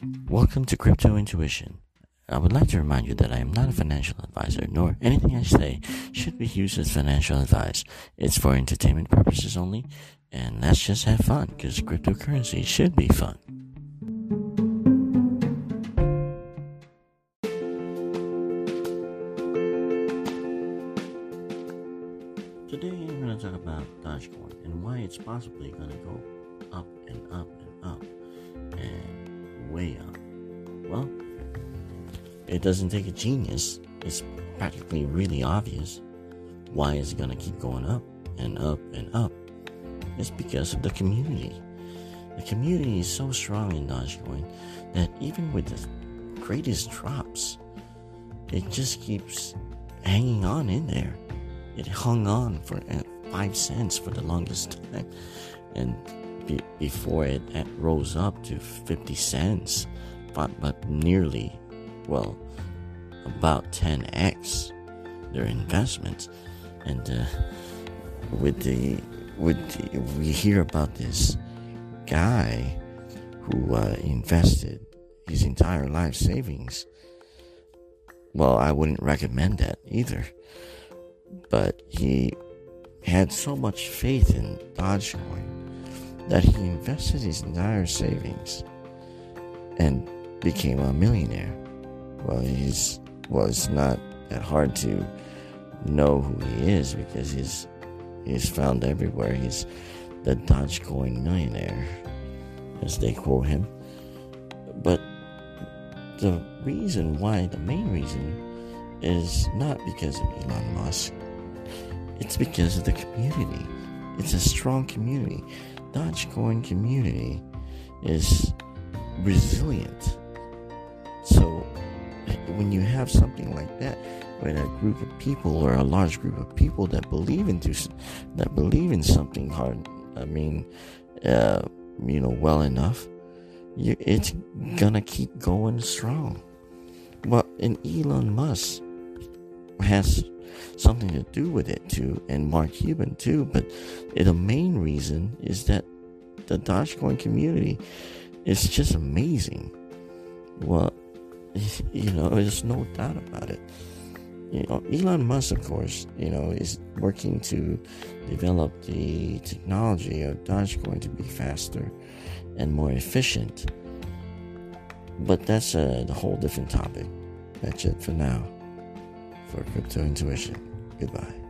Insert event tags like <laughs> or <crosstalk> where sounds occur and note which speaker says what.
Speaker 1: Welcome to Crypto Intuition. I would like to remind you that I am not a financial advisor, nor anything I say should be used as financial advice. It's for entertainment purposes only, and let's just have fun, because cryptocurrency should be fun. Today I'm going to talk about Dogecoin and why it's possibly going to go up and up it doesn't take a genius. It's practically really obvious. Why is it going to keep going up and up and up? It's because of the community. The community is so strong in Dogecoin that even with the greatest drops, it just keeps hanging on in there. It hung on for uh, five cents for the longest time, and be- before it, it rose up to 50 cents, but, but nearly, well, about 10x their investments. And uh, with the with the, we hear about this guy who uh, invested his entire life savings. Well, I wouldn't recommend that either but he had so much faith in Dogecoin that he invested his entire savings and became a millionaire. Well, he's well, it's not that hard to know who he is because he's he's found everywhere. He's the Dogecoin millionaire, as they quote him. But the reason why, the main reason, is not because of Elon Musk. It's because of the community. It's a strong community. Dogecoin community is resilient. When you have something like that, when a group of people or a large group of people that believe into that believe in something hard, I mean, uh, you know, well enough, you, it's gonna keep going strong. Well, and Elon Musk has something to do with it too, and Mark Cuban too. But the main reason is that the Dogecoin community is just amazing. Well, <laughs> you know, there's no doubt about it. You know, Elon Musk, of course, you know, is working to develop the technology of Dogecoin to be faster and more efficient. But that's a, a whole different topic. That's it for now for Crypto Intuition. Goodbye.